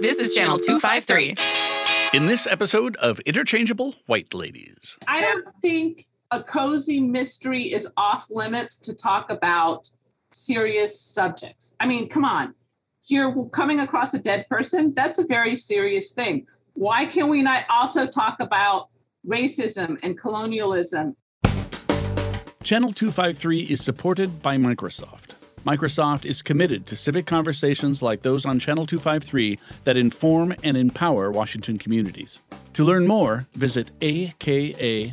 This is Channel 253. In this episode of Interchangeable White Ladies. I don't think a cozy mystery is off limits to talk about serious subjects. I mean, come on. You're coming across a dead person, that's a very serious thing. Why can we not also talk about racism and colonialism? Channel 253 is supported by Microsoft. Microsoft is committed to civic conversations like those on Channel 253 that inform and empower Washington communities. To learn more, visit aka.ms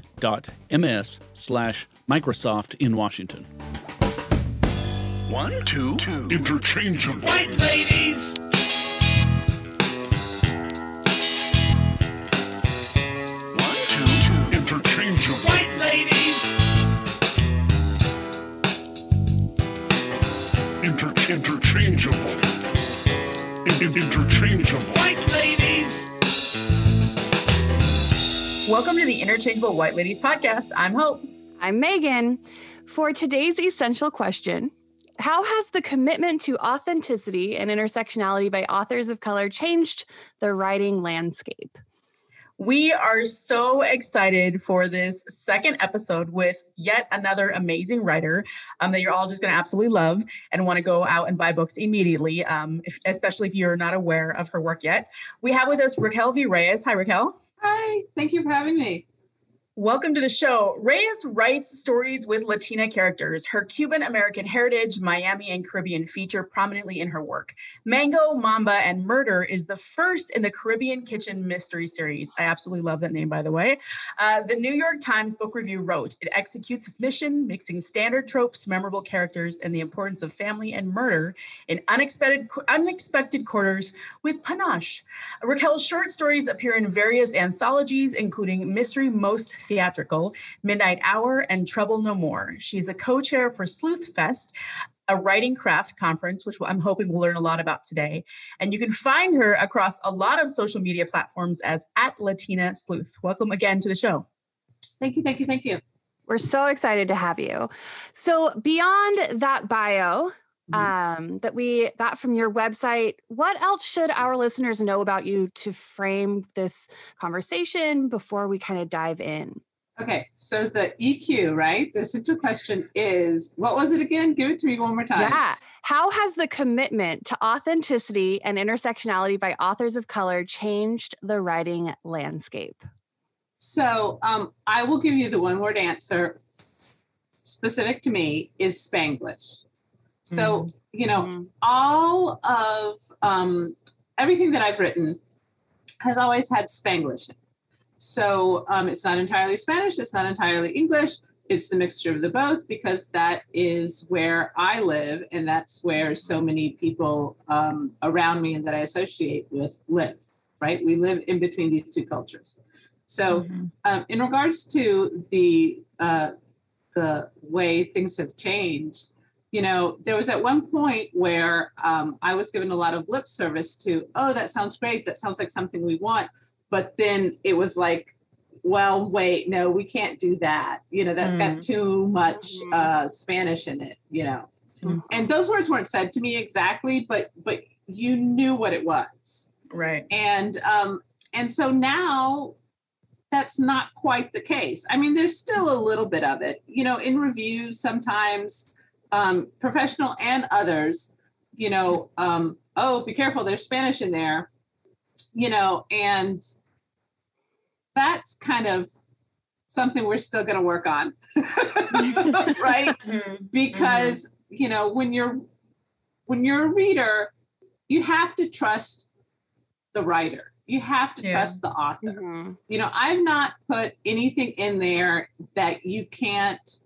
slash Microsoft in Washington. One, two, two. Interchangeable. White ladies. One, two, two. Interchangeable. White Inter- interchangeable. In- in- interchangeable. White ladies. Welcome to the Interchangeable White Ladies podcast. I'm Hope. I'm Megan. For today's essential question, how has the commitment to authenticity and intersectionality by authors of color changed the writing landscape? We are so excited for this second episode with yet another amazing writer um, that you're all just going to absolutely love and want to go out and buy books immediately, um, if, especially if you're not aware of her work yet. We have with us Raquel V. Reyes. Hi, Raquel. Hi, thank you for having me. Welcome to the show. Reyes writes stories with Latina characters. Her Cuban American heritage, Miami, and Caribbean feature prominently in her work. Mango, Mambo, and Murder is the first in the Caribbean Kitchen mystery series. I absolutely love that name, by the way. Uh, the New York Times Book Review wrote it executes its mission, mixing standard tropes, memorable characters, and the importance of family and murder in unexpected, unexpected quarters with panache. Raquel's short stories appear in various anthologies, including Mystery Most Theatrical, Midnight Hour, and Trouble No More. She's a co chair for Sleuth Fest, a writing craft conference, which I'm hoping we'll learn a lot about today. And you can find her across a lot of social media platforms as at Latina Sleuth. Welcome again to the show. Thank you, thank you, thank you. We're so excited to have you. So, beyond that bio um, that we got from your website, what else should our listeners know about you to frame this conversation before we kind of dive in? Okay, so the EQ, right? The central question is what was it again? Give it to me one more time. Yeah. How has the commitment to authenticity and intersectionality by authors of color changed the writing landscape? So um, I will give you the one word answer specific to me is Spanglish. So, you know, Mhm. all of um, everything that I've written has always had Spanglish. So um, it's not entirely Spanish, it's not entirely English. It's the mixture of the both because that is where I live and that's where so many people um, around me and that I associate with live, right? We live in between these two cultures. So, um, in regards to the uh, the way things have changed, you know, there was at one point where um, I was given a lot of lip service to, oh, that sounds great. That sounds like something we want. But then it was like, well, wait, no, we can't do that. You know, that's got too much Mhm. uh, Spanish in it. You know, Mhm. and those words weren't said to me exactly, but but you knew what it was Right. and um and so now that's not quite the case i mean there's still a little bit of it you know in reviews sometimes um professional and others you know um oh be careful there's spanish in there you know and that's kind of something we're still going to work on right? Because you know when you're when you're a reader you have to trust the writer. You have to Yeah. trust the author. Mhm. you know i've not put anything in there that you can't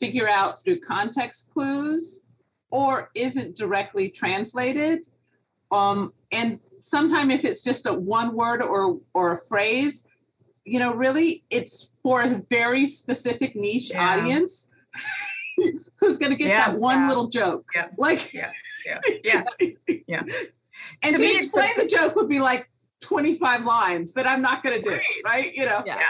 figure out through context clues or isn't directly translated um and sometime if it's just a one word or or a phrase you know really it's for a very specific niche Yeah. audience who's going to get Yeah. that one Yeah. little joke Yeah. like Yeah. Yeah. Yeah. Yeah. and To to, explain such the joke would be like 25 lines that I'm not going to do, Right. right? You know, yeah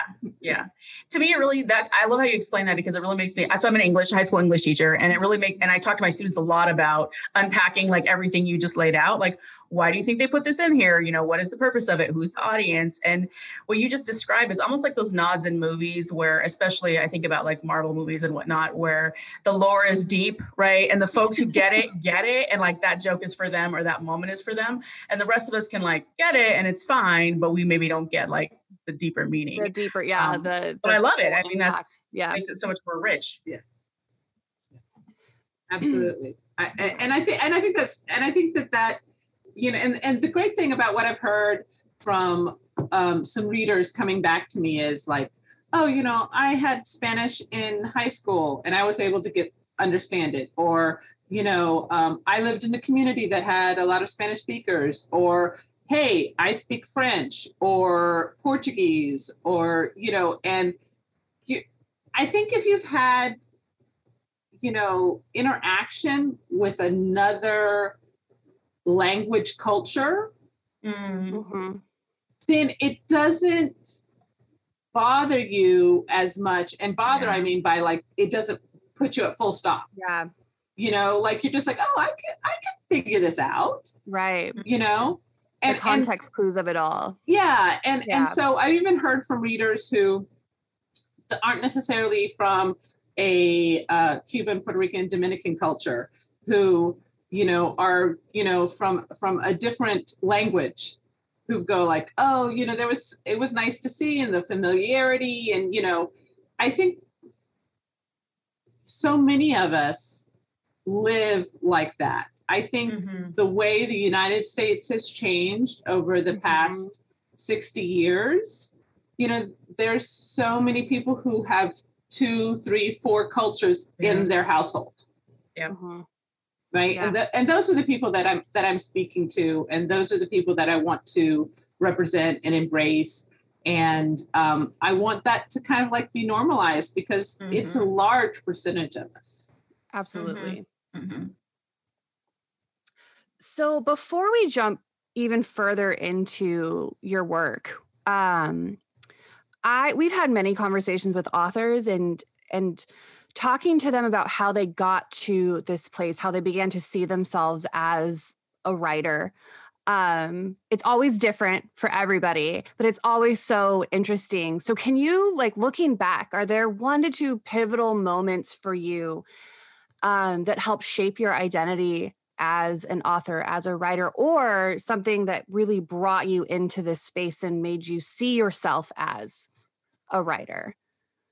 yeah to me it really that i love how you explain that because it really makes me so i'm an english high school english teacher and it really make and i talk to my students a lot about unpacking like everything you just laid out like why do you think they put this in here you know what is the purpose of it who's the audience and what you just described is almost like those nods in movies where especially i think about like marvel movies and whatnot where the lore is deep right and the folks who get it get it and like that joke is for them or that moment is for them and the rest of us can like get it and it's fine but we maybe don't get like the deeper meaning The deeper, yeah. Um, the, but I love it. I full mean, that's- yeah. makes it so much more rich. Yeah. absolutely I, I- and i think and i think that's and i think that that you know and and the great thing about what i've heard from um, some readers coming back to me is like oh you know i had spanish in high school and i was able to get understand it or you know um, i lived in a community that had a lot of spanish speakers or hey i speak french or portuguese or you know and you i think if you've had you know interaction with another language culture Mm, Mhm. then it doesn't bother you as much and bother i mean by like it doesn't put you at full stop Yeah. you know like you're just like oh i can i can figure this out Right. you know the and and context clues of it all. yeah and Yeah. and so i've even heard from readers who aren't necessarily from a uh, cuban puerto rican dominican culture who you know are you know from from a different language who go like oh you know there was it was nice to see and the familiarity and you know i think so many of us live like that i think mhm. the way the United States has changed over the Mhm. past 60 years, you know, there's so many people who have two, three, four cultures Yeah. in their household, Yep. Mhm. Right? And the, and those are the people that I'm that I'm speaking to, and those are the people that I want to represent and embrace. And um, I want that to kind of like be normalized because it's a large percentage of us. Absolutely. Mhm. So before we jump even further into your work, um, I we've had many conversations with authors and and talking to them about how they got to this place, how they began to see themselves as a writer. Um, it's always different for everybody, but it's always so interesting. So can you like looking back, are there one to two pivotal moments for you um, that help shape your identity as an author, as a writer, or something that really brought you into this space and made you see yourself as a writer?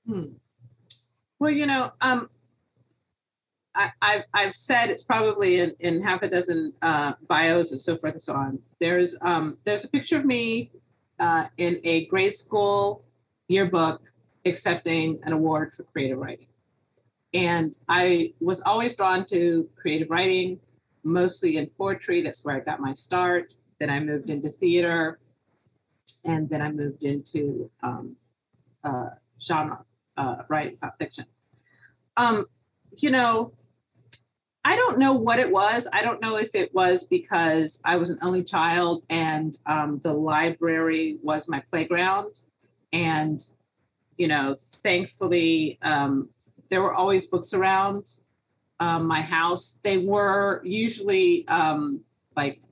Hmm. Well, you know, um, I, I've, I've said it's probably in, in half a dozen uh, bios and so forth and so on. There's um, there's a picture of me uh, in a grade school yearbook accepting an award for creative writing, and I was always drawn to creative writing, mostly in poetry. That's where I got my start. Then I moved into theater, and then I moved into um, uh, genre uh, writing, not fiction. Um, you know, I don't know what it was. I don't know if it was because I was an only child and um, the library was my playground. And, you know, thankfully, um, there were always books around um, my house. They were usually um, like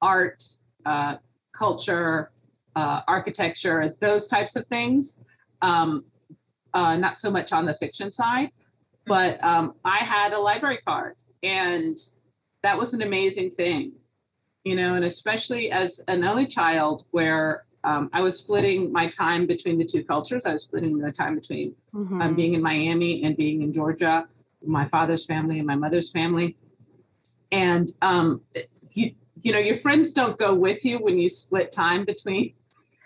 art, uh, culture, uh, architecture, those types of things. Um, uh, not so much on the fiction side, but um, I had a library card, and that was an amazing thing, you know, and especially as an only child, where um, I was splitting my time between the two cultures. I was splitting the time between Mhm. um, being in Miami and being in Georgia, my father's family and my mother's family. And um, you, you know, your friends don't go with you when you split time between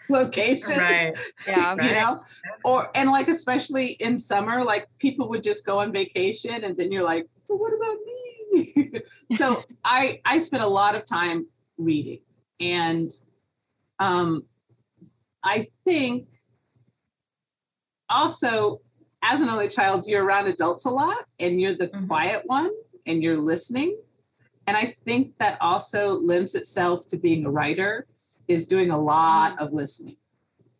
locations, Right. yeah. you know, or and like especially in summer, like people would just go on vacation, and then you're like, well, what about me? so I I spent a lot of time reading, and um, I think also as an only child, you're around adults a lot and you're the Mhm. quiet one and you're listening. And I think that also lends itself to being a writer is doing a lot of listening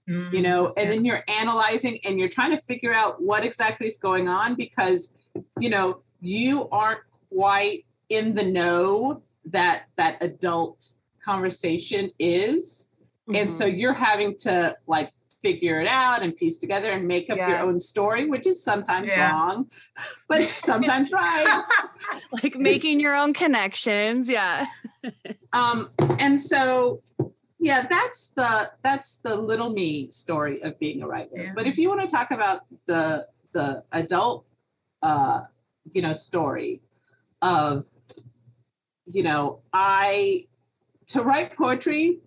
Mm, you know and then you're analyzing and you're trying to figure out what exactly is going on because you know you aren't quite in the know that that adult conversation is and so Mm-hmm. you're having to like figure it out and piece together and make up Yeah. your own story which is sometimes Yeah. wrong but it's sometimes right like making your own connections. Yeah. um and so yeah that's the that's the little me story of being a writer Yeah. but if you want to talk about the the adult uh you know story of you know i to write poetry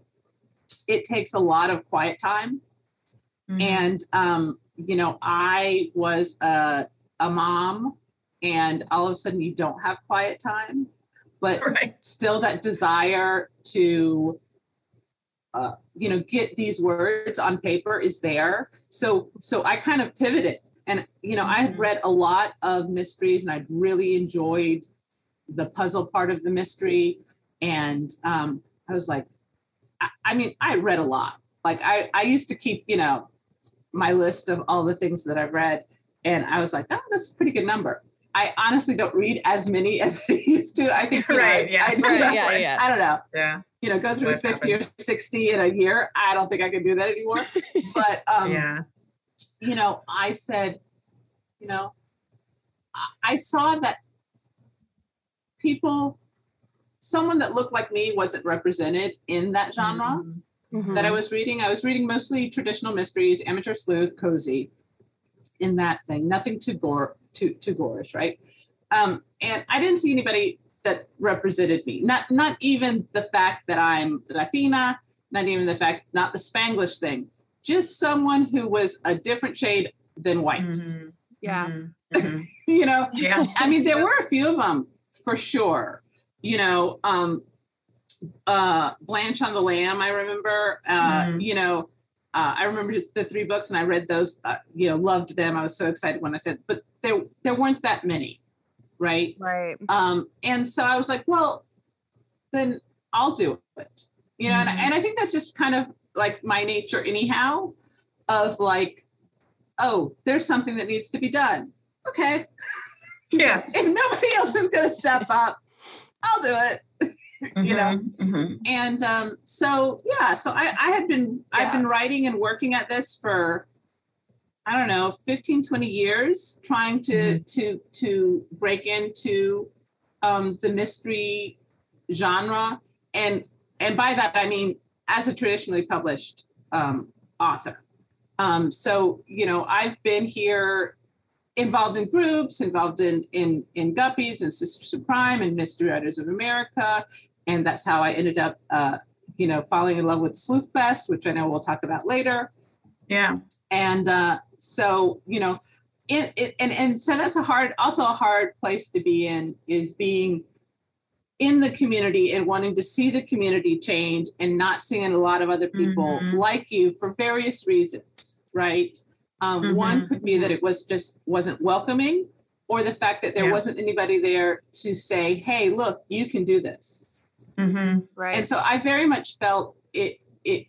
it takes a lot of quiet time Mhm. and um you know i was a a mom and all of a sudden you don't have quiet time but right. still that desire to uh, you know get these words on paper is there so so i kind of pivoted and you know i had Mhm. read a lot of mysteries and i'd really enjoyed the puzzle part of the mystery and um, i was like I, I mean i read a lot like i i used to keep you know my list of all the things that i've read and i was like oh that's a pretty good number i honestly don't read as many as i used to i think you know, Right, I- yeah. I, Right, yeah, yeah. I don't know Yeah. You know, go through What 50 or 60 in a year. I don't think I can do that anymore. But, um, yeah. you know, I said, you know, I- I saw that people, someone that looked like me wasn't represented in that genre Mhm. Mhm. that I was reading. I was reading mostly traditional mysteries, amateur sleuth, cozy, in that thing. Nothing too gore, too too gorish, right? Um, and I didn't see anybody that represented me. Not not even the fact that I'm Latina. Not even the fact, not the Spanglish thing. Just someone who was a different shade than white. Mhm. Yeah. Mhm. Mhm. You know, Yeah. I mean, there were a few of them for sure. You know, um, uh, Blanche on the Lam. I remember. Uh, Mhm. You know, uh, I remember just the three books, and I read those. Uh, you know, loved them. I was so excited when I said, but there there weren't that many, right? Right. Um, and so I was like, well, then I'll do it. You know, and, Mhm. and I think that's just kind of like my nature, anyhow, of like, oh, there's something that needs to be done. Okay, Yeah. if nobody else is going to step up, I'll do it. you know Mhm. Mhm. and um, so yeah so i, I had been i've been writing and working at this for i don't know 15 20 years trying to to to break into um, the mystery genre and and by that i mean as a traditionally published um, author um, so you know i've been here involved in groups involved in in in guppies and sisters of crime and mystery writers of america and that's how I ended up, uh, you know, falling in love with Sleuth Fest, which I know we'll talk about later. Yeah. And uh, so, you know, it, it, and and so that's a hard, also a hard place to be in is being in the community and wanting to see the community change and not seeing a lot of other people Mhm. like you for various reasons, right? Um, One Mhm. could be that it was just wasn't welcoming, or the fact that there Yeah. wasn't anybody there to say, "Hey, look, you can do this." Mhm. Right. and so i very much felt it it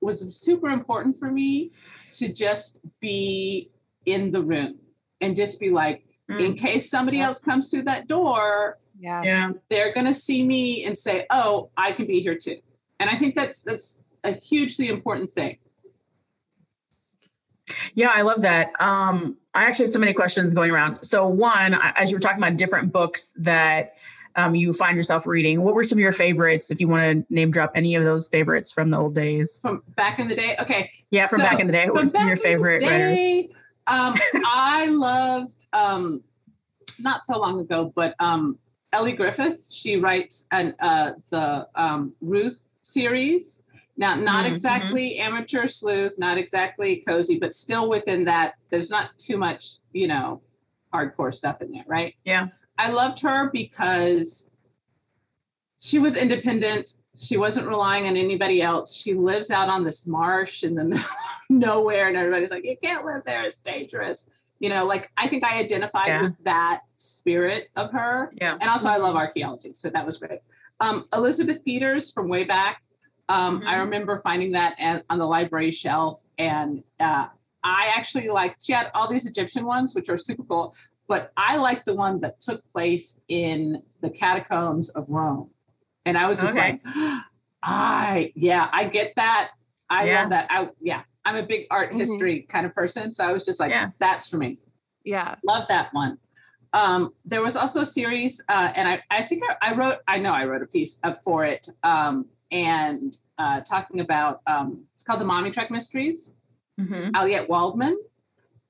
was super important for me to just be in the room and just be like in case somebody Yeah. else comes through that door yeah. Yeah. they're going to see me and say oh i can be here too and i think that's that's a hugely important thing Yeah, I love that. Um, I actually have so many questions going around. So, one, as you were talking about different books that um, you find yourself reading, what were some of your favorites? If you want to name drop any of those favorites from the old days, from back in the day okay yeah, from So, back in the day, what were some of your back in the favorite writers? day, um, I loved um, not so long ago, but um, Elly Griffith. She writes an uh, the um, Ruth series. Now, not Mhm, exactly amateur sleuth, not exactly cozy, but still within that. There's not too much, you know, hardcore stuff in there, right? Yeah. I loved her because she was independent. She wasn't relying on anybody else. She lives out on this marsh in the middle of nowhere, and everybody's like, "You can't live there; it's dangerous." You know, like I think I identified Yeah. with that spirit of her, Yeah. and also I love archaeology, so that was great. Um, Elizabeth Peters from way back, Um, I Mhm. remember finding that at, on the library shelf, and uh, I actually like. She had all these Egyptian ones, which are super cool, but I like the one that took place in the catacombs of Rome, and I was just Okay. like, I yeah, I get that. I Yeah. love that. I yeah, I'm a big art Mhm. history kind of person, so I was just like, Yeah. that's for me. Yeah. Love that one. Um, there was also a series, uh, and I, I think I, I wrote, I know I wrote a piece up for it, um, and uh, talking about, um, it's called the Mommy-Track Mysteries. Ayelet Waldman.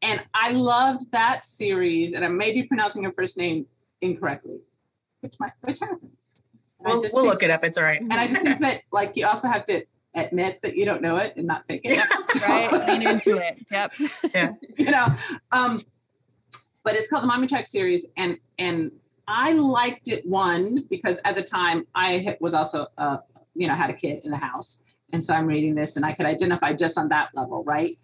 And I loved that series, and I may be pronouncing her first name incorrectly, which might, which happens. And We'll, we'll look it up. It's all right. And I just think that, like, you also have to admit that you don't know it and not fake it. Yeah, So- Right. Lean into it. Yep. Yeah. you know um but it's called the mommy track series and and i liked it one because at the time i was also uh you know had a kid in the house and so i'm reading this and i could identify just on that level right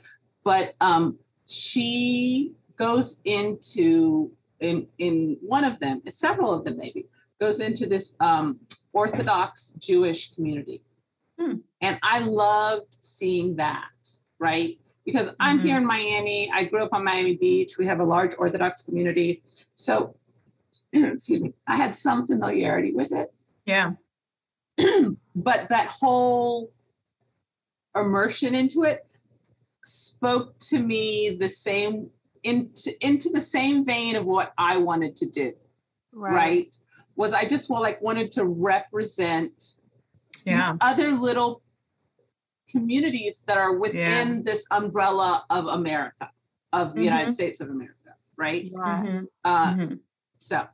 but um she goes into in in one of them several of them maybe goes into this um orthodox jewish community Hmm. and i loved seeing that right because I'm Mhm. here in Miami. I grew up on Miami Beach. We have a large Orthodox community. So, excuse me, I had some familiarity with it. Yeah. But that whole immersion into it spoke to me the same into into the same vein of what I wanted to do, right? Was I just well, like wanted to represent Yeah. these other little communities that are within this umbrella of America, of the United Mhm. States of America, right? Yeah. Uh, Mhm. So,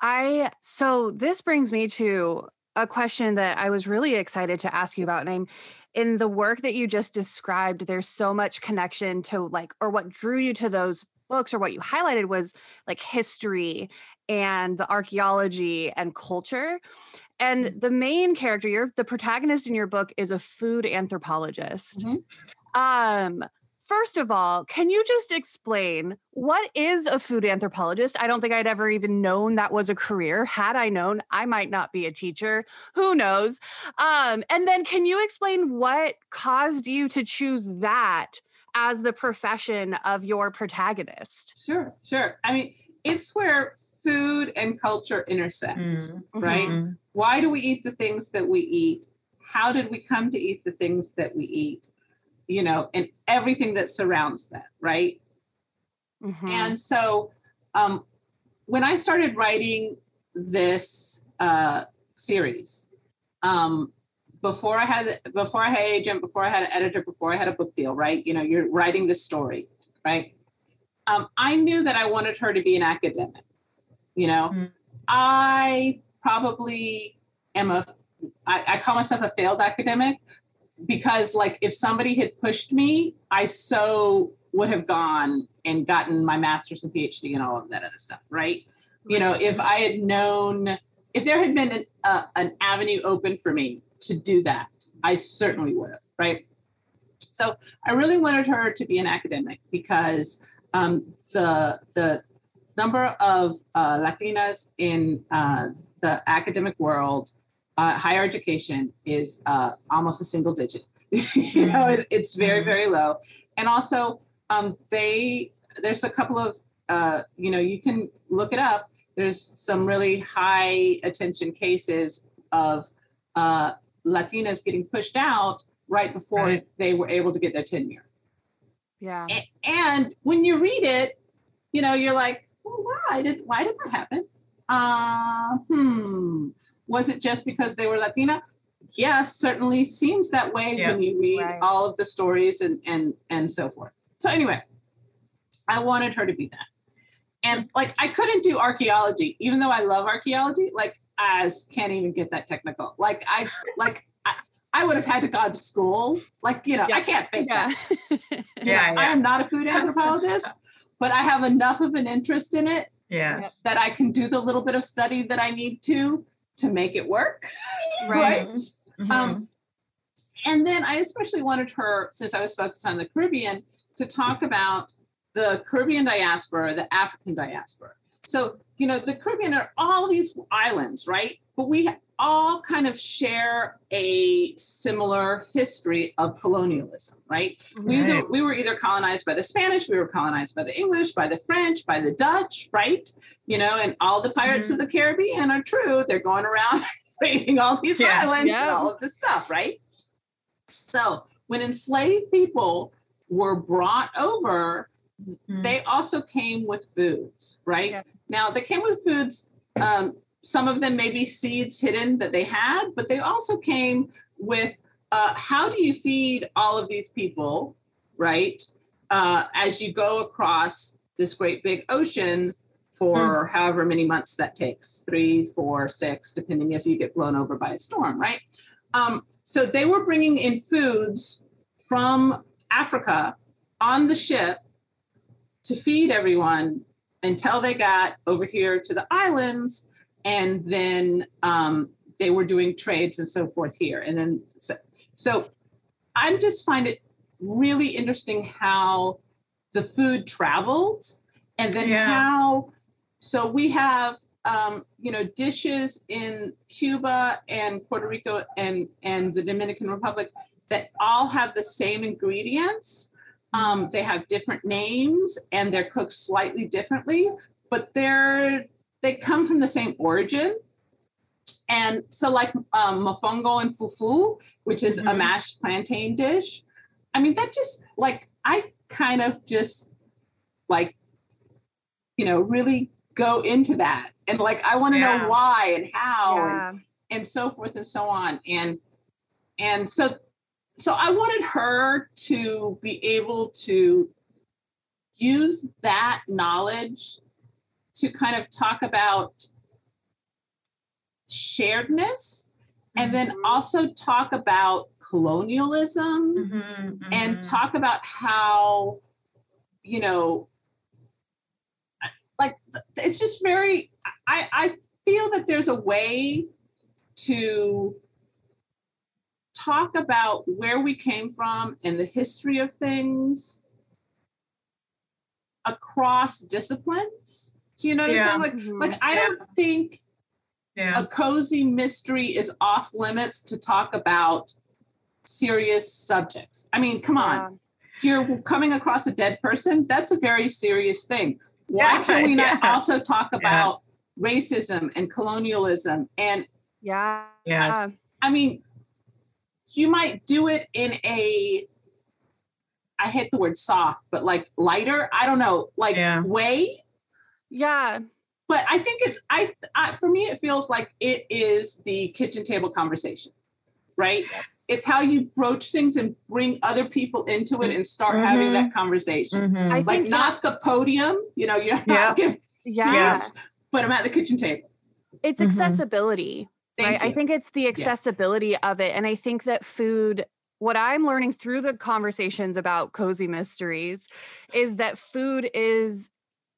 I so this brings me to a question that I was really excited to ask you about. And I'm in the work that you just described, there's so much connection to like, or what drew you to those books, or what you highlighted was like history and the archaeology and culture. And the main character, you're the protagonist in your book is a food anthropologist. Mhm. Um, First of all, can you just explain what is a food anthropologist? I don't think I'd ever even known that was a career. Had I known, I might not be a teacher. Who knows? Um, and then can you explain what caused you to choose that as the profession of your protagonist? sure, sure. I mean, it's where food and culture intersect, Mm. right? Mhm. Why do we eat the things that we eat? How did we come to eat the things that we eat? You know, and everything that surrounds that, right? Mhm. And so um, when I started writing this uh, series, um, before I had before I had agent, before I had an editor, before I had a book deal, right? You know, you're writing this story, right? Um, I knew that I wanted her to be an academic. You know, Mm. I probably am a I, I call myself a failed academic because like if somebody had pushed me, I so would have gone and gotten my master's and PhD and all of that other stuff, right? You know, if I had known, if there had been an, uh, an avenue open for me to do that, I certainly would have, right? So I really wanted her to be an academic because um, the the number of uh, Latinas in uh, the academic world, uh, higher education, is uh, almost a single digit. you know, it's, it's very Mhm. very low, and also um, they there's a couple of uh, you know you can look it up. There's some really high attention cases of uh, Latinas getting pushed out right before Right. they were able to get their tenure. yeah. A- and when you read it, you know, you're like, well, why did why did that happen? Uh, hmm. Was it just because they were Latina? Yes, certainly seems that way Yeah. when you read Right. all of the stories and and and so forth. So anyway, I wanted her to be that. And like I couldn't do archaeology, even though I love archaeology, like I can't even get that technical. Like I like I, I would have had to go to school. Like, you know, I can't fake Yeah. that. You Yeah, know, I am not a food anthropologist, but I have enough of an interest in it Yes. that I can do the little bit of study that I need to to make it work. Right. Mhm. Um, and then I especially wanted her, since I was focused on the Caribbean, to talk about the Caribbean diaspora, the African diaspora. So, you know, the Caribbean are all these islands, right? But we all kind of share a similar history of colonialism, right? We either we were either colonized by the Spanish, we were colonized by the English, by the French, by the Dutch, right? You know, and all the pirates of the Caribbean are true. They're going around raiding all these Yeah. islands Yeah. and all of this stuff, right? So when enslaved people were brought over, Mhm. they also came with foods, right? Yep. Now they came with foods. Um, some of them may be seeds hidden that they had, but they also came with uh, how do you feed all of these people, right? Uh, as you go across this great big ocean for however many months that takes three, four, six, depending if you get blown over by a storm, right? Um, so they were bringing in foods from Africa on the ship to feed everyone until they got over here to the islands and then um, they were doing trades and so forth here and then so, so i just find it really interesting how the food traveled and then Yeah. how so we have um, you know dishes in cuba and puerto rico and and the dominican republic that all have the same ingredients um, they have different names and they're cooked slightly differently but they're they come from the same origin and so like um, mofongo and fufu which is a Mhm. mashed plantain dish i mean that just like i kind of just like you know really go into that and like i want to Yeah. know why and how and and so forth and so on and and so so i wanted her to be able to use that knowledge to kind of talk about sharedness and then also talk about colonialism Mhm, and mhm. talk about how you know like it's just very i i feel that there's a way to talk about where we came from and the history of things across disciplines do you know what Yeah. i'm saying like mm-hmm. like i Yeah. don't think yeah. a cozy mystery is off limits to talk about serious subjects. I mean, come on, Yeah. you're coming across a dead person. That's a very serious thing. Why Yeah, can we not yeah. also talk about racism and colonialism? And Yeah. Yes. I mean, you might do it in a, I hate the word soft, but like lighter, I don't know, like Yeah. way. Yeah. But I think it's I, I for me it feels like it is the kitchen table conversation, right? It's how you broach things and bring other people into it and start having Mhm. that conversation. Mhm. Like think not the podium, you know, you're not Yeah. giving yeah. speech, but I'm at the kitchen table. It's Mhm. accessibility. Thank right? I think it's the accessibility of it. And I think that food, what I'm learning through the conversations about cozy mysteries is that food is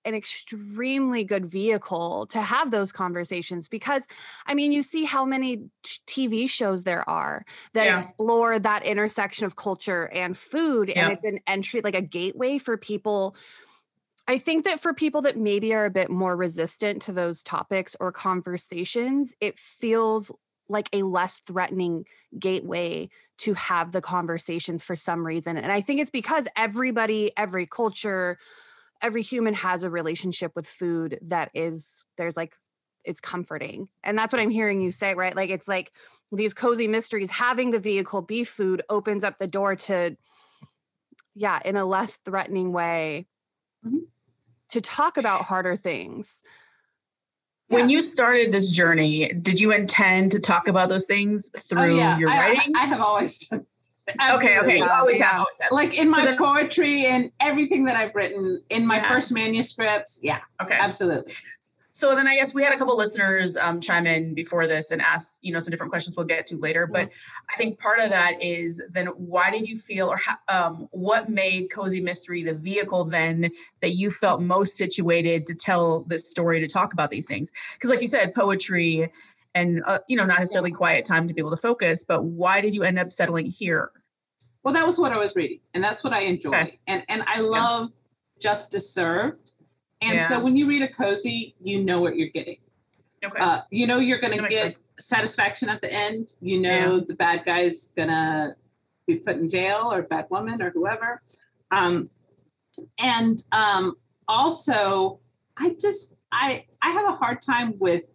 an extremely good vehicle to have those conversations because I mean you see how many TV shows there are that Yeah. explore that intersection of culture and food Yeah. and it's an entry like a gateway for people I think that for people that maybe are a bit more resistant to those topics or conversations, it feels like a less threatening gateway to have the conversations for some reason. And I think it's because everybody, every culture, every human has a relationship with food that is, there's like, it's comforting. And that's what I'm hearing you say, right? Like, it's like these cozy mysteries, having the vehicle be food opens up the door to, yeah, in a less threatening way Mhm. to talk about harder things. When you started this journey, did you intend to talk about those things through oh yeah, your I, writing? I have always done. Okay, Absolutely. okay. You always Yeah. have, always have. Like in my then- poetry and everything that I've written in my Yeah. first manuscripts. Yeah, Okay. absolutely. So then I guess we had a couple listeners um, chime in before this and ask, you know, some different questions we'll get to later. But I think part of that is then why did you feel or ha- um, what made Cozy Mystery the vehicle then that you felt most situated to tell this story, to talk about these things? Because like you said, poetry and, uh, you know, not necessarily quiet time to be able to focus, but why did you end up settling here? Well, that was what I was reading, and that's what I enjoy. Okay. And and I love justice served. And so when you read a cozy, you know what you're getting. Okay. Uh, you know you're going to get sense. satisfaction at the end. You know the bad guy's going to be put in jail or bad woman or whoever. Um, and um, also, I just I I have a hard time with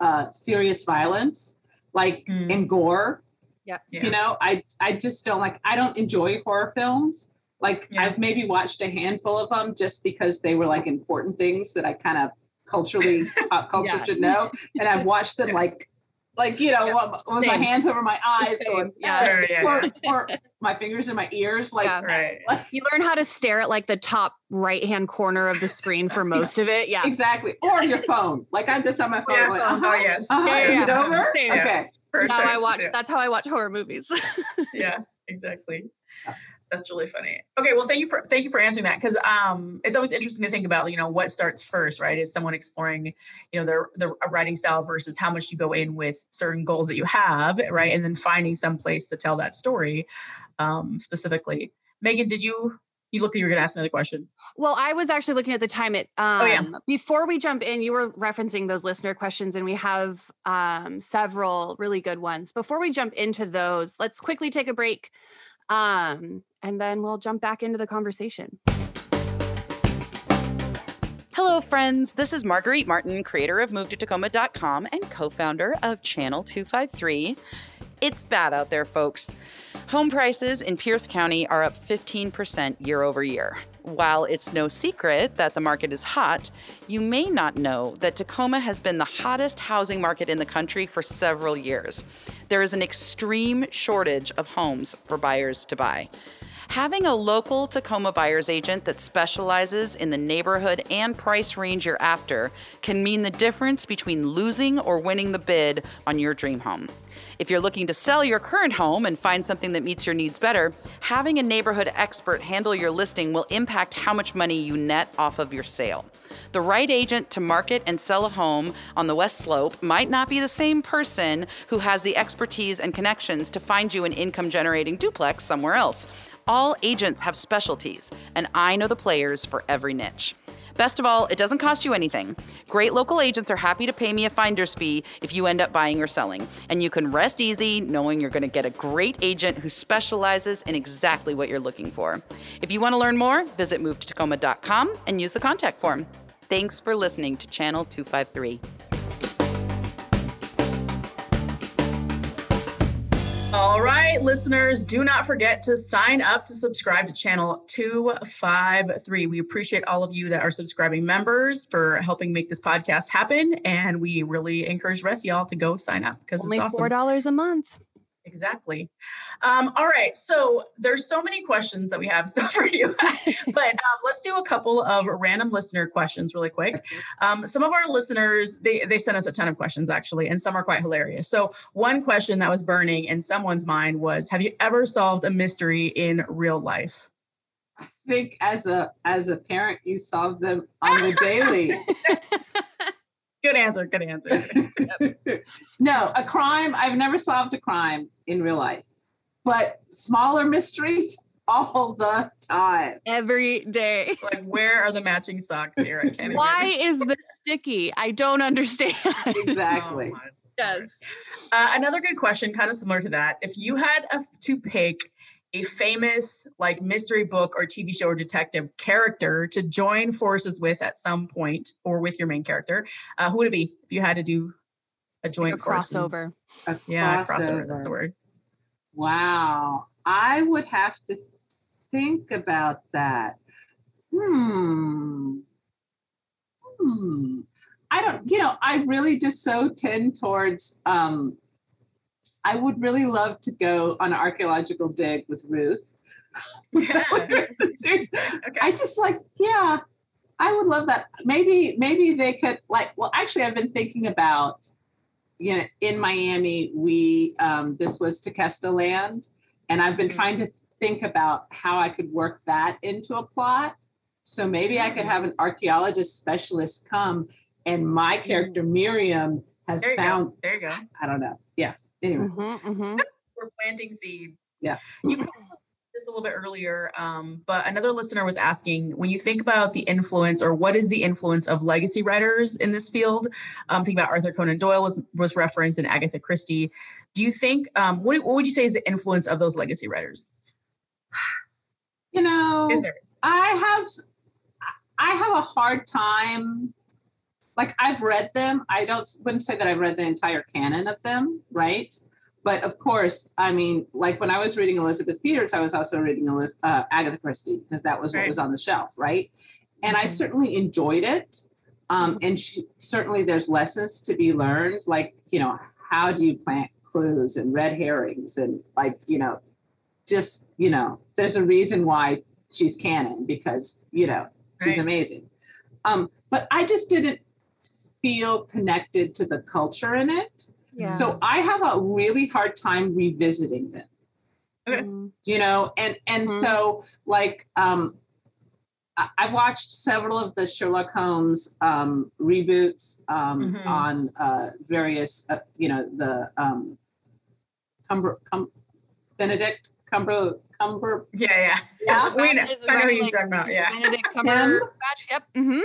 uh, serious violence, like Mm. and gore. yeah. You know, I I just don't like. I don't enjoy horror films. Like Yeah. I've maybe watched a handful of them just because they were like important things that I kind of culturally pop culture Yeah. should know, and I've watched them like like you know with with my hands over my eyes, Same. going Yeah. "Ah," Sure, yeah, or or my fingers in my ears, like. Yeah. Right. like- You learn how to stare at like the top right hand corner of the screen for most of it. Yeah. Exactly, or your phone. Like I'm just on my phone. Yeah, going, phone, oh, uh-huh, yes. uh-huh, Yeah, is yeah, it over? Same. Okay. For That's how. I watch. Yeah. That's how I watch horror movies. yeah exactly that's really funny okay well thank you for thank you for answering that because um it's always interesting to think about you know what starts first right is someone exploring you know their their writing style versus how much you go in with certain goals that you have right and then finding some place to tell that story um specifically megan did you you look like you were gonna ask another question Well, I was actually looking at the time. It um, Oh, yeah. before we jump in, you were referencing those listener questions, and we have um, several really good ones. Before we jump into those, let's quickly take a break, um, and then we'll jump back into the conversation. Hello, friends. This is Marguerite Martin, creator of MoveToTacoma.com and co founder of Channel 253. It's bad out there, folks. Home prices in Pierce County are up 15% year over year. While it's no secret that the market is hot, you may not know that Tacoma has been the hottest housing market in the country for several years. There is an extreme shortage of homes for buyers to buy. Having a local Tacoma buyer's agent that specializes in the neighborhood and price range you're after can mean the difference between losing or winning the bid on your dream home. If you're looking to sell your current home and find something that meets your needs better, having a neighborhood expert handle your listing will impact how much money you net off of your sale. The right agent to market and sell a home on the West Slope might not be the same person who has the expertise and connections to find you an income generating duplex somewhere else. All agents have specialties, and I know the players for every niche. Best of all, it doesn't cost you anything. Great local agents are happy to pay me a finder's fee if you end up buying or selling. And you can rest easy knowing you're going to get a great agent who specializes in exactly what you're looking for. If you want to learn more, visit movetacoma.com and use the contact form. Thanks for listening to Channel 253. All right, listeners, do not forget to sign up to subscribe to channel 253. We appreciate all of you that are subscribing members for helping make this podcast happen. And we really encourage the rest of y'all to go sign up because it's awesome. four dollars a month. Exactly. Um, all right. So there's so many questions that we have still for you, but um, let's do a couple of random listener questions really quick. Um, some of our listeners, they, they sent us a ton of questions actually, and some are quite hilarious. So one question that was burning in someone's mind was, have you ever solved a mystery in real life? I think as a as a parent, you solve them on the daily. Good answer. Good answer. no, a crime. I've never solved a crime in real life, but smaller mysteries all the time. Every day. like, where are the matching socks here? I can't even- Why is this sticky? I don't understand. Exactly. Oh my yes. Uh, another good question, kind of similar to that. If you had a, to pick a famous like mystery book or TV show or detective character to join forces with at some point or with your main character, uh, who would it be if you had to do a joint a crossover. A Yeah, crossover. That's the word. Wow. I would have to think about that. Hmm. Hmm. I don't, you know, I really just so tend towards um I would really love to go on an archaeological dig with Ruth. Yeah. I just like, yeah, I would love that. Maybe, maybe they could like, well, actually, I've been thinking about, you know, in Miami, we, um, this was Tequesta land, and I've been trying to mm-hmm. think about how I could work that into a plot. So maybe I could mm. have an archaeologist specialist come, and my mm. character Miriam has found, go. There you go. I don't know. Yeah. Anyway, Mhm, mhm. We're planting seeds. Yeah. You this a little bit earlier, um, but another listener was asking when you think about the influence or what is the influence of legacy writers in this field? Um, think about Arthur Conan Doyle was was referenced in Agatha Christie. Do you think um, what, what would you say is the influence of those legacy writers? You know? I have I have a hard time. Like I've read them. I don't wouldn't say that I've read the entire canon of them, right? But of course, I mean, like when I was reading Elizabeth Peters, I was also reading Eliz- uh, Agatha Christie because that was what was on the shelf, right? And I Mhm. certainly enjoyed it. Um, and she, certainly there's lessons to be learned, like you know, how do you plant clues and red herrings, and like you know, just you know, there's a reason why she's canon because you know she's Right. amazing. Um, but I just didn't feel connected to the culture in it. Yeah. So I have a really hard time revisiting them, Okay. Mm, you know, and and Mhm. so like um I've watched several of the Sherlock Holmes um, reboots um, Mhm. on uh, various, uh, you know, the um, Cumber, Cum, Benedict Cumber, Cumber, Yeah, yeah. yeah, We know, Is I know who you're talking about. Yeah. Benedict Cumberbatch. Yep. Mm-hmm.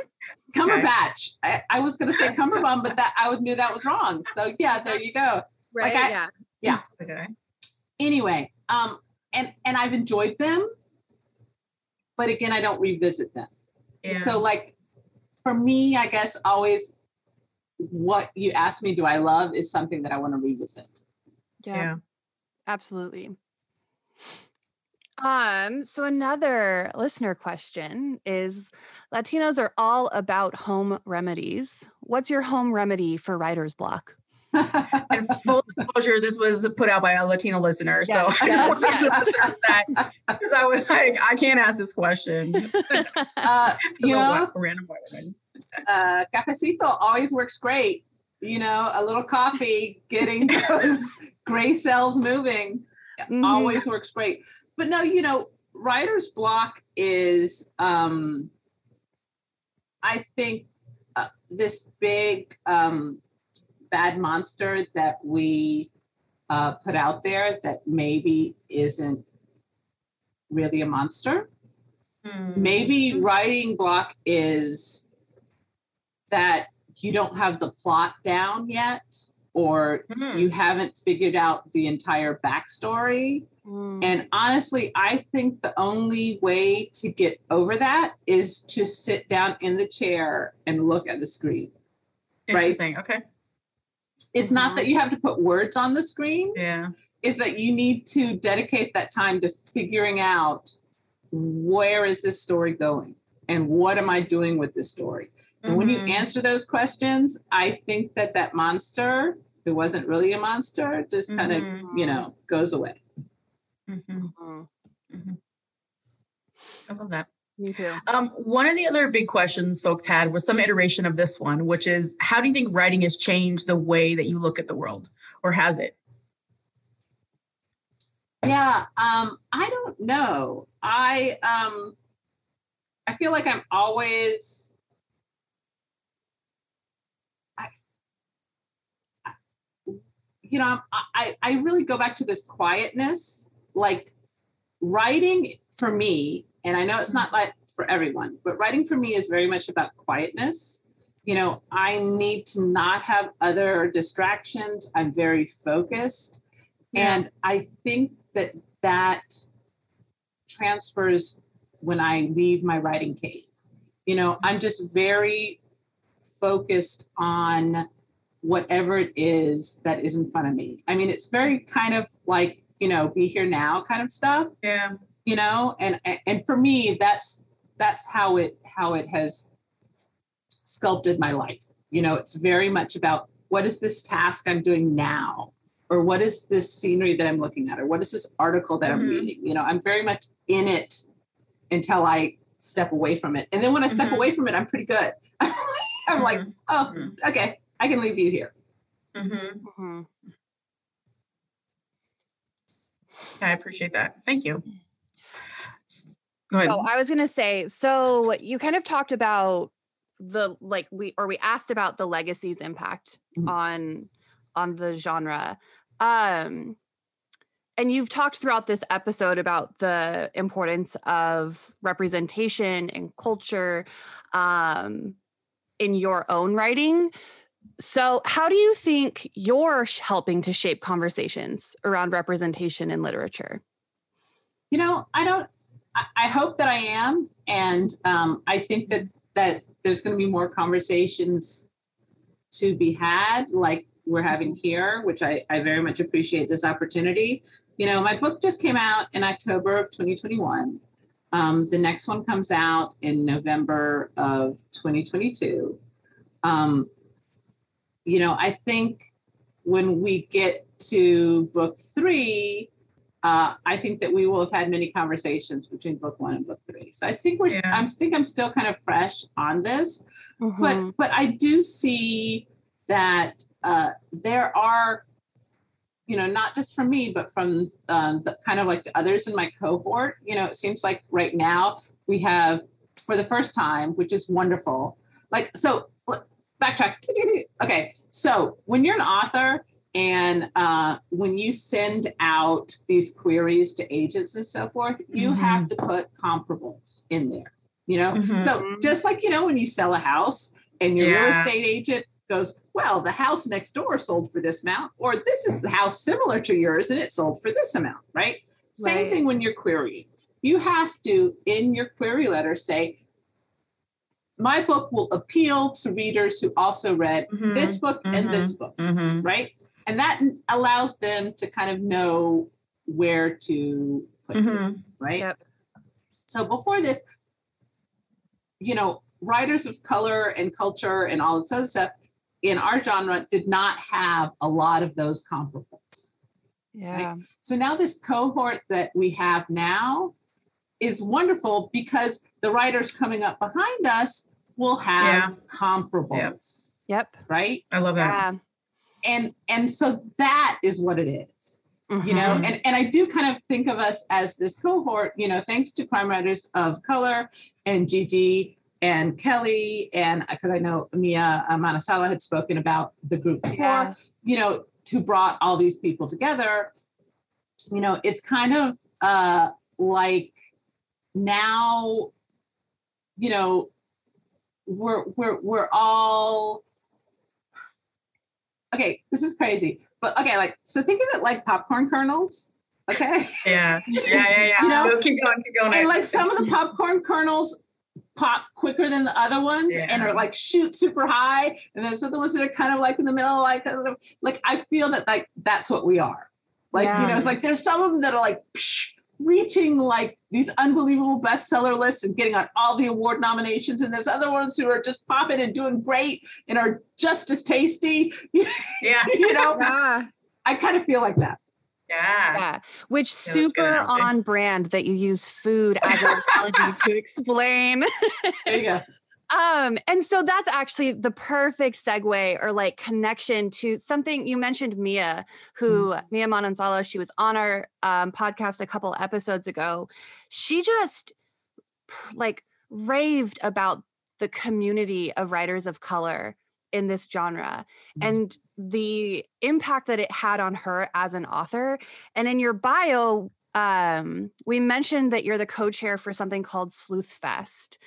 Cumberbatch. I, I was going to say Cumberbum, but that I would knew that was wrong. So yeah, there you go. Right. Like I- yeah. Okay. Anyway, um, and and I've enjoyed them, but again, I don't revisit them. Yeah. So like, for me, I guess always what you ask me, do I love, is something that I want to revisit. Yeah. yeah. Absolutely. Um, so another listener question is Latinos are all about home remedies. What's your home remedy for writer's block? And full disclosure, this was put out by a Latino listener. So I just yeah, wanted to put that because I was like, I can't ask this question. uh, you know, what- random white uh, cafecito always works great. You know, a little coffee, getting those gray cells moving. Mhm. always works great. But no, you know, writer's block is, um, I think, uh, this big um, bad monster that we uh, put out there that maybe isn't really a monster. Hmm. Maybe writing block is that you don't have the plot down yet, or Hmm. you haven't figured out the entire backstory. Mm, And honestly, I think the only way to get over that is to sit down in the chair and look at the screen. right. Okay. It's not that you have to put words on the screen, Yeah. is that you need to dedicate that time to figuring out where is this story going and what am I doing with this story? And when you Mhm. answer those questions, I think that that monster, who wasn't really a monster, just kind of, Mhm. you know, goes away. Mhm. mhm. I love that. Me too. Um, one of the other big questions folks had was some iteration of this one, which is how do you think writing has changed the way that you look at the world, or has it? Yeah, um, I don't know. I um I feel like I'm always I, I you know, I, I really go back to this quietness. Like writing for me, and I know it's not like for everyone, but writing for me is very much about quietness. You know, I need to not have other distractions. I'm very focused. Yeah. And I think that that transfers when I leave my writing cave. You know, I'm just very focused on whatever it is that is in front of me. I mean, it's very kind of like, you know, be here now kind of stuff, Yeah. you know, and and for me that's that's how it how it has sculpted my life. You know, it's very much about what is this task I'm doing now? Or what is this scenery that I'm looking at? Or what is this article that I'm Mhm. reading? You know, I'm very much in it until I step away from it. And then when I step Mhm. away from it, I'm pretty good. I'm like, oh, Mhm. okay, I can leave you here. Mhm. Mhm. I appreciate that. Thank you. Go ahead. Oh, I was gonna say, so you kind of talked about the like we or we asked about the legacy's impact Mhm. on on the genre. Um and you've talked throughout this episode about the importance of representation and culture um, in your own writing. So, how do you think you're helping to shape conversations around representation in literature? You know, I don't. I, hope that I am, and um, I think that that there's going to be more conversations to be had, like we're having here, which I, I very much appreciate this opportunity. You know, my book just came out in October of 2021. Um, the next one comes out in November of 2022. Um, you know, I think when we get to book three, uh, I think that we will have had many conversations between book one and book three. So I think we're, Yeah. I'm think I'm still kind of fresh on this, Mhm. but but I do see that uh, there are, you know, not just from me, but from um, the kind of like the others in my cohort. You know, it seems like right now we have for the first time, which is wonderful. Like so, l- backtrack. Okay, so when you're an author and uh, when you send out these queries to agents and so forth, you Mhm. have to put comparables in there. You know, Mhm. so just like you know when you sell a house and your real estate agent goes, well, the house next door sold for this amount, or this is the house similar to yours and it sold for this amount, right? Same thing when you're querying. You have to, in your query letter, say, my book will appeal to readers who also read Mhm. this book and this book, Mhm. right? And that allows them to kind of know where to put it, Mhm. right? Yep. So before this, you know, writers of color and culture and all this other stuff in our genre did not have a lot of those comparables. yeah. So now this cohort that we have now is wonderful because the writers coming up behind us will have comparables, Yep. right? I love that. Yeah. And and so that is what it is. you know Mhm. and, and i do kind of think of us as this cohort you know thanks to crime writers of color and gigi and kellye and because i know mia uh, manansala had spoken about the group before Yeah. you know who brought all these people together you know it's kind of uh like now you know we're we're we're all okay this is crazy but okay like so think of it like popcorn kernels okay Yeah. Yeah. Yeah. Yeah. You know? Go- keep going. Keep going. and like some of the popcorn kernels pop quicker than the other ones and are like shoot super high and there's the ones that are kind of like in the middle like kind of- like i feel that like that's what we are like you know it's like there's some of them that are like psh, reaching like these unbelievable bestseller lists and getting on all the award nominations and there's other ones who are just popping and doing great and are just as tasty yeah. you know Yeah. i kind of feel like that Yeah. Yeah, which Yeah, super on brand that you use food as an analogy to explain. there you go Um, and so that's actually the perfect segue or like connection to something you mentioned, Mia, who Mia Manansala, she was on our um, podcast a couple episodes ago. She just like raved about the community of writers of color in this genre Mhm. and the impact that it had on her as an author. And in your bio, um, we mentioned that you're the co-chair for something called Sleuth Fest.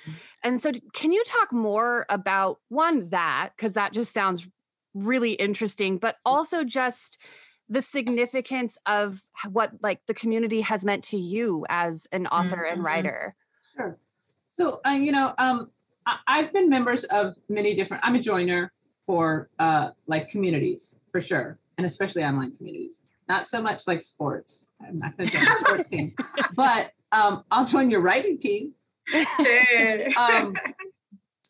And so, can you talk more about one that because that just sounds really interesting, but also just the significance of what like the community has meant to you as an author and Mhm. writer. Sure. So, uh, you know, um, I, I've been members of many different. I'm a joiner for uh, like communities for sure, and especially online communities. Not so much like sports. I'm not going to join a sports team, but um, I'll join your writing team. Um,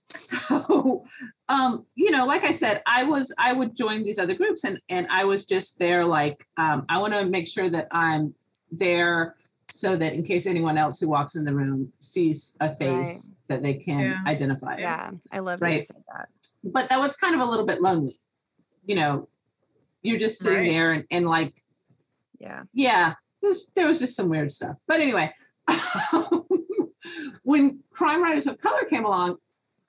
so, um, you know, like I said, I was I would join these other groups, and and I was just there. Like, um, I want to make sure that I'm there so that in case anyone else who walks in the room sees a face that they can Yeah. identify. Yeah, I love that you Right. said that. But that was kind of a little bit lonely. You know, you're just sitting Right. there and, and like, Yeah. yeah, there's, there was just some weird stuff. But anyway, when Crime Writers of Color came along,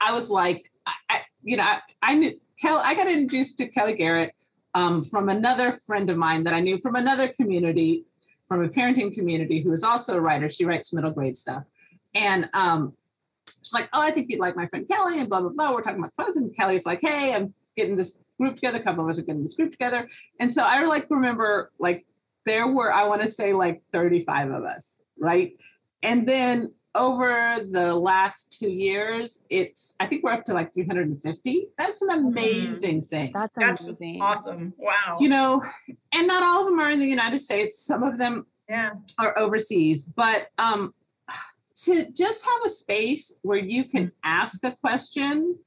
I was like, I, I you know, I, I knew Kel, I got introduced to Kellye Garrett um, from another friend of mine that I knew from another community from a parenting community who is also a writer. She writes middle grade stuff. And um, she's like, Oh, I think you'd like my friend Kellye, and blah, blah, blah. We're talking about fun. And Kellye's like, Hey, I'm getting this group together. A couple of us are getting this group together. And so I like remember like there were, I want to say like 35 of us, right? And then over the last two years, it's I think we're up to like 350. That's an amazing thing. That's, That's amazing. awesome. Wow. You know, and not all of them are in the United States. Some of them yeah. are overseas, but um to just have a space where you can ask a question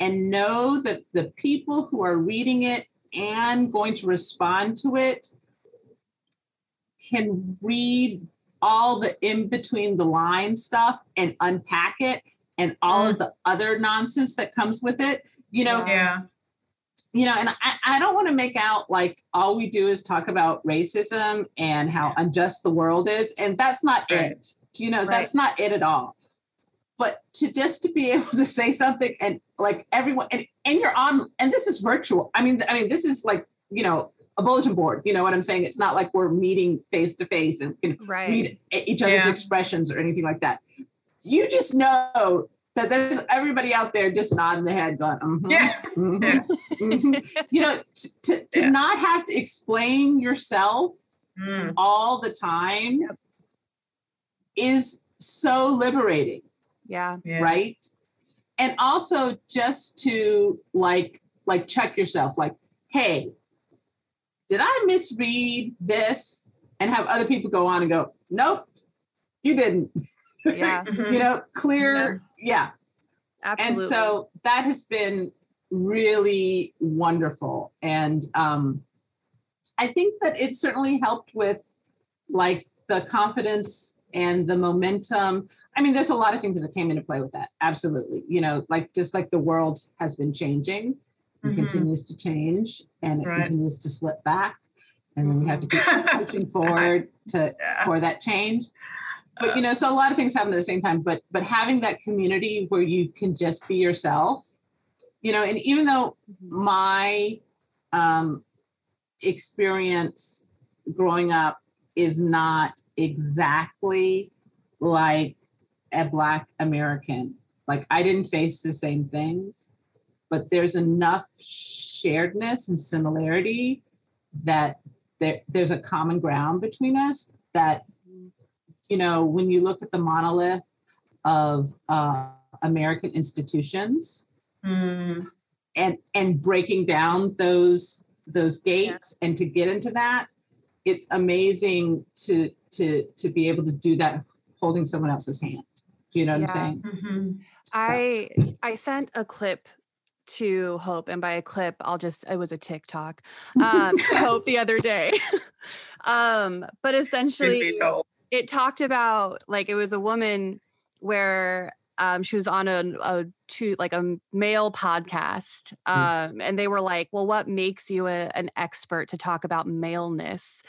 and know that the people who are reading it and going to respond to it can read all the in between the line stuff and unpack it and all of mm. the other nonsense that comes with it you know Yeah. you know and I, I don't want to make out like all we do is talk about racism and how unjust the world is and that's not Right. it you know that's not it at all but to just to be able to say something and like everyone and, and you're on and this is virtual i mean i mean this is like you know a bulletin board you know what i'm saying it's not like we're meeting face to face and can right. read each other's Yeah. expressions or anything like that you just know that there's everybody out there just nodding their head going mhm, Yeah. mhm, Yeah. mhm." you know t- to, to Yeah. not have to explain yourself Mm. all the time is so liberating Yeah. Yeah. right and also just to like like check yourself like hey did i misread this? And have other people go on and go nope you didn't. Yeah. You know clear yeah. Absolutely. and so that has been really wonderful. And um i think that it certainly helped with like the confidence and the momentum. I mean there's a lot of things that came into play with that. Absolutely. You know like just like the world has been changing and Mhm. continues to change and it Right. continues to slip back and then we have to keep pushing forward to Yeah. for that change but you know so a lot of things happen at the same time but but having that community where you can just be yourself you know and even though my um experience growing up is not exactly like a black american like i didn't face the same things but there's enough sharedness and similarity that there, there's a common ground between us that you know when you look at the monolith of uh, american institutions Mm. and and breaking down those those gates and to get into that it's amazing to to to be able to do that holding someone else's hand do you know what Yeah. i'm saying Mhm. I I sent a clip to Hope, and by a clip, I'll just it was a TikTok um, to Hope the other day. um, but essentially, it talked about like it was a woman where um, she was on a, a two like a male podcast um, and they were like well what makes you a, an expert to talk about maleness?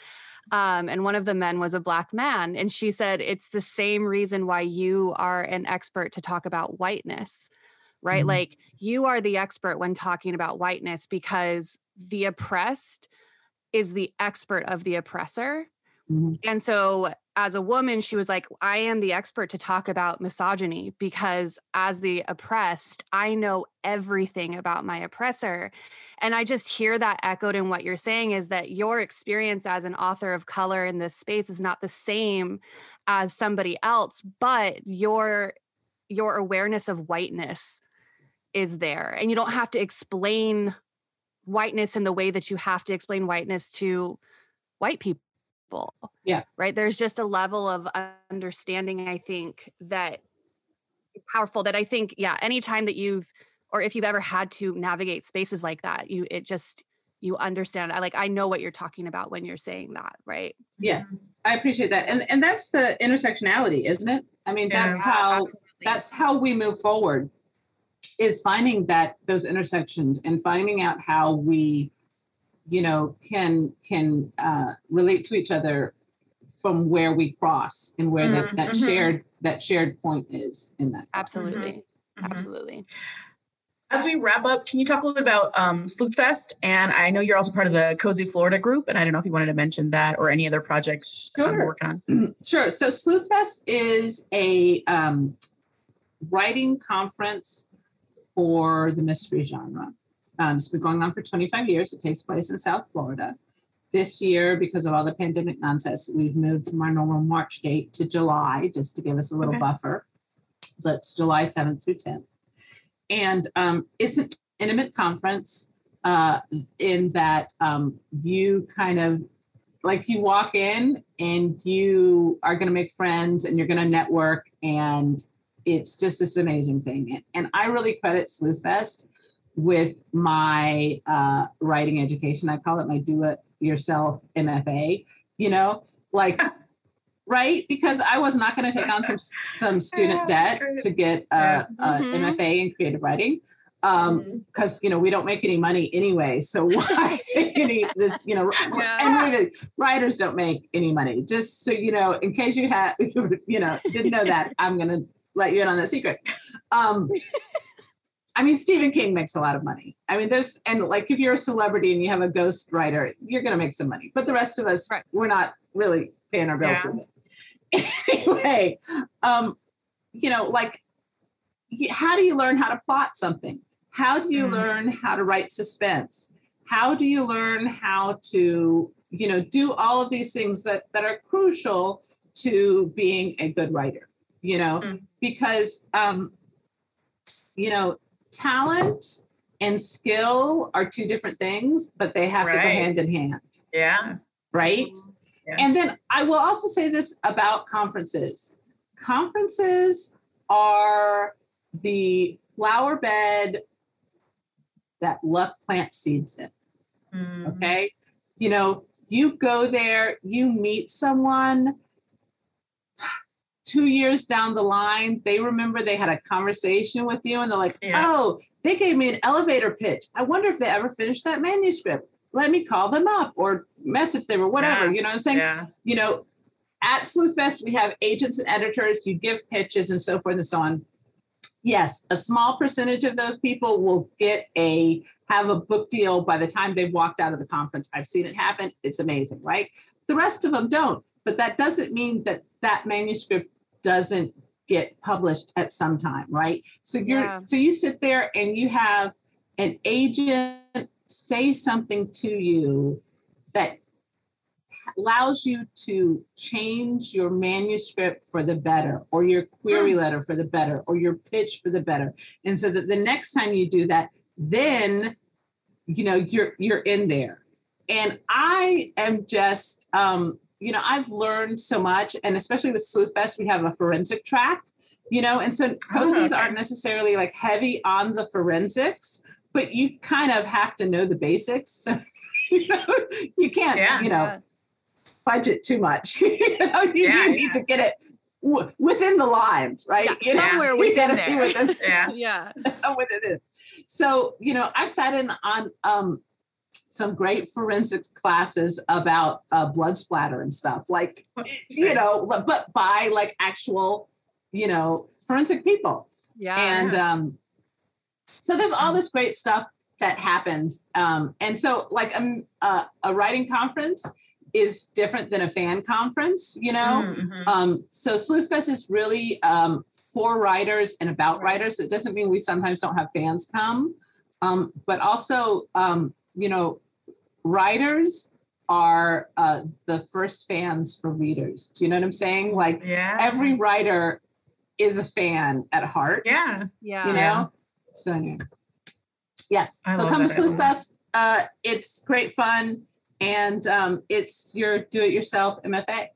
Um, and one of the men was a black man and she said it's the same reason why you are an expert to talk about whiteness right Mhm. like you are the expert when talking about whiteness because the oppressed is the expert of the oppressor Mhm. and so, as a woman, she was like, I am the expert to talk about misogyny because, as the oppressed, I know everything about my oppressor. And I just hear that echoed in what you're saying is that your experience as an author of color in this space is not the same as somebody else, but your your awareness of whiteness is there. And you don't have to explain whiteness in the way that you have to explain whiteness to white people Yeah. right there's just a level of understanding i think that is powerful that i think yeah anytime that you've or if you've ever had to navigate spaces like that you it just you understand i like i know what you're talking about when you're saying that right yeah mm-hmm. i appreciate that and and that's the intersectionality isn't it i mean Yeah. that's how Absolutely. that's how we move forward is finding that those intersections and finding out how we you know can can uh, relate to each other from where we cross and where that, that Mhm. shared that shared point is in that absolutely Mhm. absolutely As we wrap up, can you talk a little bit about um, Sleuth Fest? And I know you're also part of the Cozy Florida group, and I don't know if you wanted to mention that or any other projects um, Sure. you're working on. Sure. So Sleuth Fest is a um, writing conference for the mystery genre. Um, it's been going on for 25 years. It takes place in South Florida. This year, because of all the pandemic nonsense, we've moved from our normal March date to July just to give us a little Okay. buffer. So it's July 7th through 10th. And um, it's an intimate conference uh, in that um, you kind of like you walk in and you are going to make friends and you're going to network and it's just this amazing thing and i really credit sleuth fest with my uh, writing education i call it my do it yourself mfa you know like right because i was not going to take on some some student debt to get a, Yeah. a Mhm. mfa in creative writing um because you know we don't make any money anyway so why take any this you know Yeah. and really, writers don't make any money just so you know in case you had you know didn't know that i'm gonna let you in on that secret um i mean stephen king makes a lot of money i mean there's and like if you're a celebrity and you have a ghost writer you're gonna make some money but the rest of us Right. we're not really paying our bills Yeah. with it anyway um you know like how do you learn how to plot something how do you Mhm. learn how to write suspense how do you learn how to you know do all of these things that that are crucial to being a good writer you know Mm. Because um you know talent and skill are two different things but they have to go hand in hand Yeah. right? Yeah. And then I will also say this about conferences. Conferences are the flower bed that luck plants seeds in. Mhm. Okay. You know, you go there, you meet someone two years down the line, they remember they had a conversation with you and they're like, Yeah. oh, they gave me an elevator pitch. I wonder if they ever finished that manuscript. Let me call them up or message them or whatever. Yeah. You know what I'm saying? Yeah. You know, at Sleuth Fest, we have agents and editors, you give pitches and so forth and so on. Yes, a small percentage of those people will get a have a book deal by the time they've walked out of the conference. I've seen it happen. It's amazing, right? The rest of them don't. But that doesn't mean that that manuscript doesn't get published at some time, right? So you're Yeah. so you sit there and you have an agent say something to you that allows you to change your manuscript for the better or your query letter for the better or your pitch for the better and so that the next time you do that then you know you're you're in there and i am just um you know i've learned so much and especially with sleuth fest we have a forensic track you know and so cozies okay. aren't necessarily like heavy on the forensics but you kind of have to know the basics you know you can't Yeah. you know fudge it too much you know you Yeah, do need to get it w- within the lines right Yeah, You know, somewhere within there. within- Yeah. Yeah. so within it. So, you know, I've sat in on um, some great forensics classes about uh, blood splatter and stuff, like, you know, but by like actual, you know, forensic people. Yeah. and um, so there's all this great stuff that happens. Um, and so, like, um, uh, a writing conference is different than a fan conference, you know? Mhm. Um, so Sleuth Fest is really um, for writers and about writers. It doesn't mean we sometimes don't have fans come, um, but also, um, you know, writers are uh, the first fans for readers. Do you know what I'm saying? Like Yeah. every writer is a fan at heart. Yeah. yeah. You know? Yeah. So anyway. Yes. I so come to that, Sleuth Fest. Uh, it's great fun. And um, it's your do-it-yourself MFA.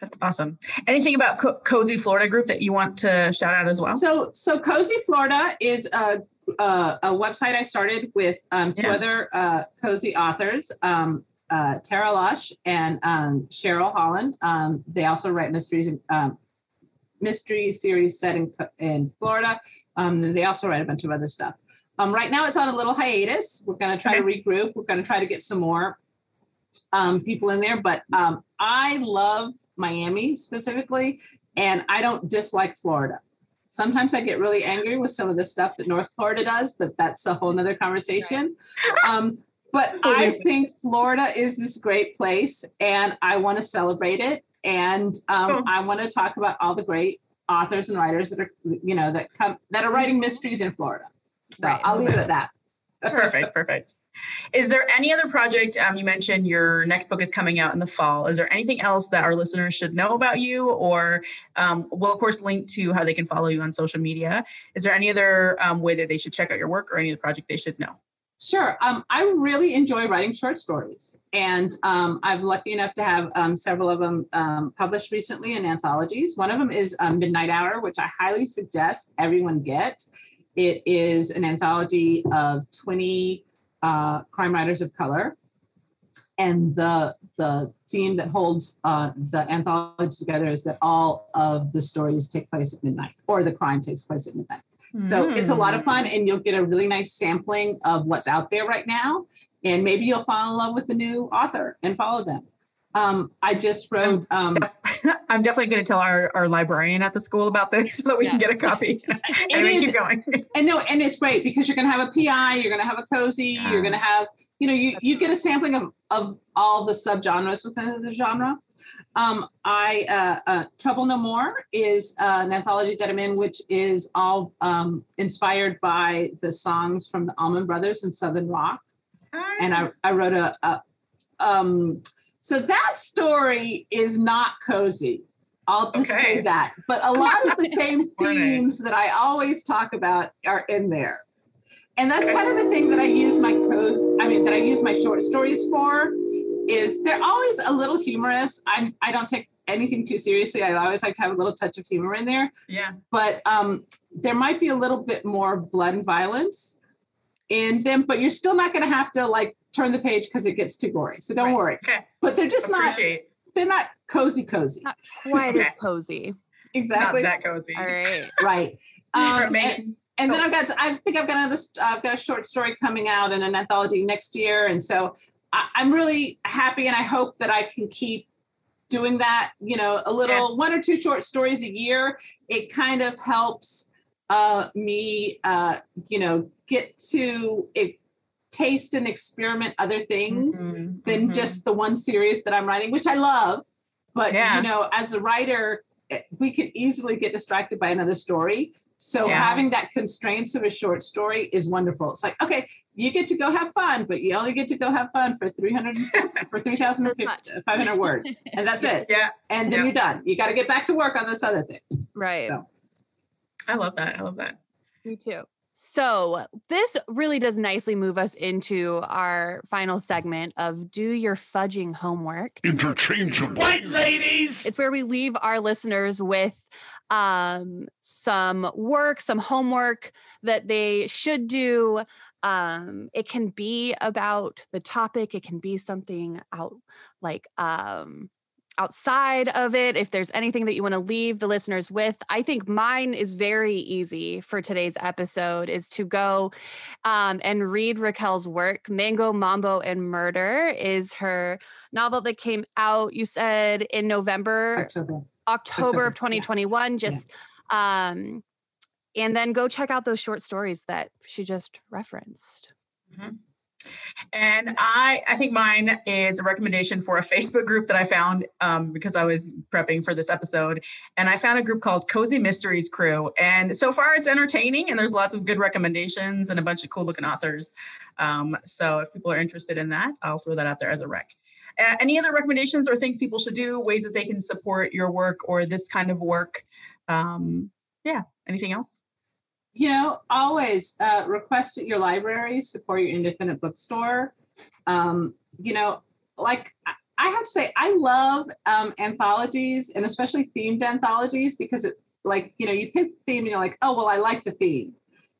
That's awesome. Anything about Co- Cozy Florida Group that you want to shout out as well? So, so Cozy Florida is a a, a website I started with um, two Yeah. other uh, cozy authors, um, uh, Tara Lush and um, Cheryl Hollon. Um, they also write mysteries and um, mystery series set in in Florida. Um, and they also write a bunch of other stuff. Um, right now, it's on a little hiatus. We're going to try to regroup. We're going to try to get some more um, people in there. But um, I love Miami specifically, and I don't dislike Florida. Sometimes I get really angry with some of the stuff that North Florida does, but that's a whole nother conversation. Um, but I think Florida is this great place and I want to celebrate it. And um, Oh. I want to talk about all the great authors and writers that are, you know, that come that are writing mysteries in Florida. So Right. I'll leave it at that. Perfect, perfect. Is there any other project? Um, you mentioned your next book is coming out in the fall. Is there anything else that our listeners should know about you? Or um, we'll, of course, link to how they can follow you on social media. Is there any other um, way that they should check out your work or any other project they should know? Sure. Um, I really enjoy writing short stories, and um, I'm lucky enough to have um, several of them um, published recently in anthologies. One of them is um, Midnight Hour, which I highly suggest everyone get. It is an anthology of 20 uh, crime writers of color, and the the theme that holds uh, the anthology together is that all of the stories take place at midnight, or the crime takes place at midnight. So it's a lot of fun, and you'll get a really nice sampling of what's out there right now. And maybe you'll fall in love with the new author and follow them. Um, I just wrote. Um, I'm definitely going to tell our, our librarian at the school about this so that we can get a copy. anyway, is- keep going. and no, and it's great because you're going to have a PI, you're going to have a cozy, you're going to have, you know, you you get a sampling of of all the subgenres within the genre. Um, I uh, uh, Trouble No More is uh, an anthology that I'm in, which is all um, inspired by the songs from the Allman Brothers and Southern Rock. and I, I wrote a, a um so that story is not cozy. I'll just Okay. say that. But a lot of the same themes that i always talk about are in there. And that's kind of the thing that i use my cozy i mean that i use my short stories for is they're always a little humorous. I'm i don't take anything too seriously. I always like to have a little touch of humor in there. Yeah. but um, there might be a little bit more blood and violence in them, but you're still not going to have to like turn the page because it gets too gory. So don't Right. worry. Okay. But they're just not they're not cozy cozy. Not quite as cozy. Exactly. Not that cozy. All right. right. Um, maybe- and, and then I've got I think I've got another I've got a short story coming out in an anthology next year, and so I, I'm really happy, and I hope that I can keep doing that. You know, a little Yes. one or two short stories a year. It kind of helps uh, me, uh, you know, get to it, taste and experiment other things Mhm, than mhm. just the one series that I'm writing, which I love. But Yeah. you know, as a writer, eh, we could easily get distracted by another story. So Yeah. having that constraints of a short story is wonderful. It's like, okay, you get to go have fun, but you only get to go have fun for 300 for 3,500 words. And that's it. Yeah, And then Yeah. you're done. You got to get back to work on this other thing. Right. So. I love that. I love that. Me too. So, this really does nicely move us into our final segment of Do Your Fudging Homework. Interchangeable. White ladies. It's where we leave our listeners with um, some work, some homework that they should do. Um, it can be about the topic, it can be something out like um, outside of it. If there's anything that you want to leave the listeners with, I think mine is very easy for today's episode is to go um, and read Raquel's work. Mango, Mambo, and Murder is her novel that came out, you said in November. October. October October, of 2021 just um and then go check out those short stories that she just referenced And I, I think mine is a recommendation for a Facebook group that I found um, because I was prepping for this episode. And I found a group called Cozy Mysteries Crew. And so far it's entertaining and there's lots of good recommendations and a bunch of cool looking authors. Um, so if people are interested in that, I'll throw that out there as a rec. Uh, any other recommendations or things people should do, ways that they can support your work or this kind of work? Um, yeah, anything else? You know, always uh, request at your library, support your independent bookstore. Um, you know, like I- have to say, I love um, anthologies and especially themed anthologies because it, like, you know, you pick the theme and you're like, oh, well, I like the theme.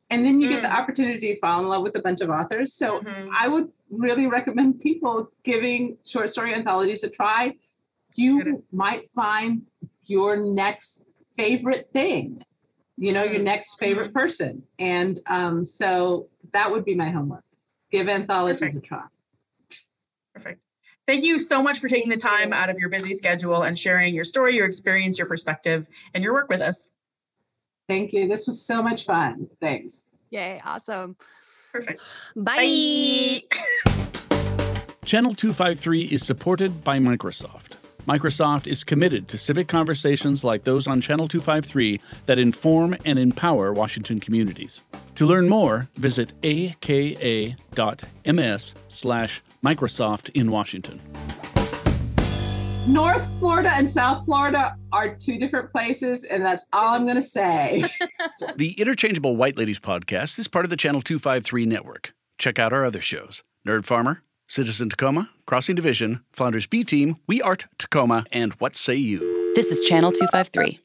And then you get the Mm. opportunity to fall in love with a bunch of authors. So Mhm. I would really recommend people giving short story anthologies a try. You might find your next favorite thing, you know, your Mm. next favorite person. And um, so that would be my homework. Give anthologies a try. Perfect. Thank you so much for taking the time out of your busy schedule and sharing your story, your experience, your perspective, and your work with us. Thank you. This was so much fun. Thanks. Yay, awesome. Perfect. Bye. Channel 253 is supported by Microsoft. Microsoft is committed to civic conversations like those on Channel 253 that inform and empower Washington communities. To learn more, visit aka.ms slash Microsoft in Washington. North Florida and South Florida are two different places, and that's all I'm going to say. The Interchangeable White Ladies podcast is part of the Channel 253 network. Check out our other shows Nerd Farmer, Citizen Tacoma, Crossing Division, Flounders B Team, We Art Tacoma, and What Say You? This is Channel 253.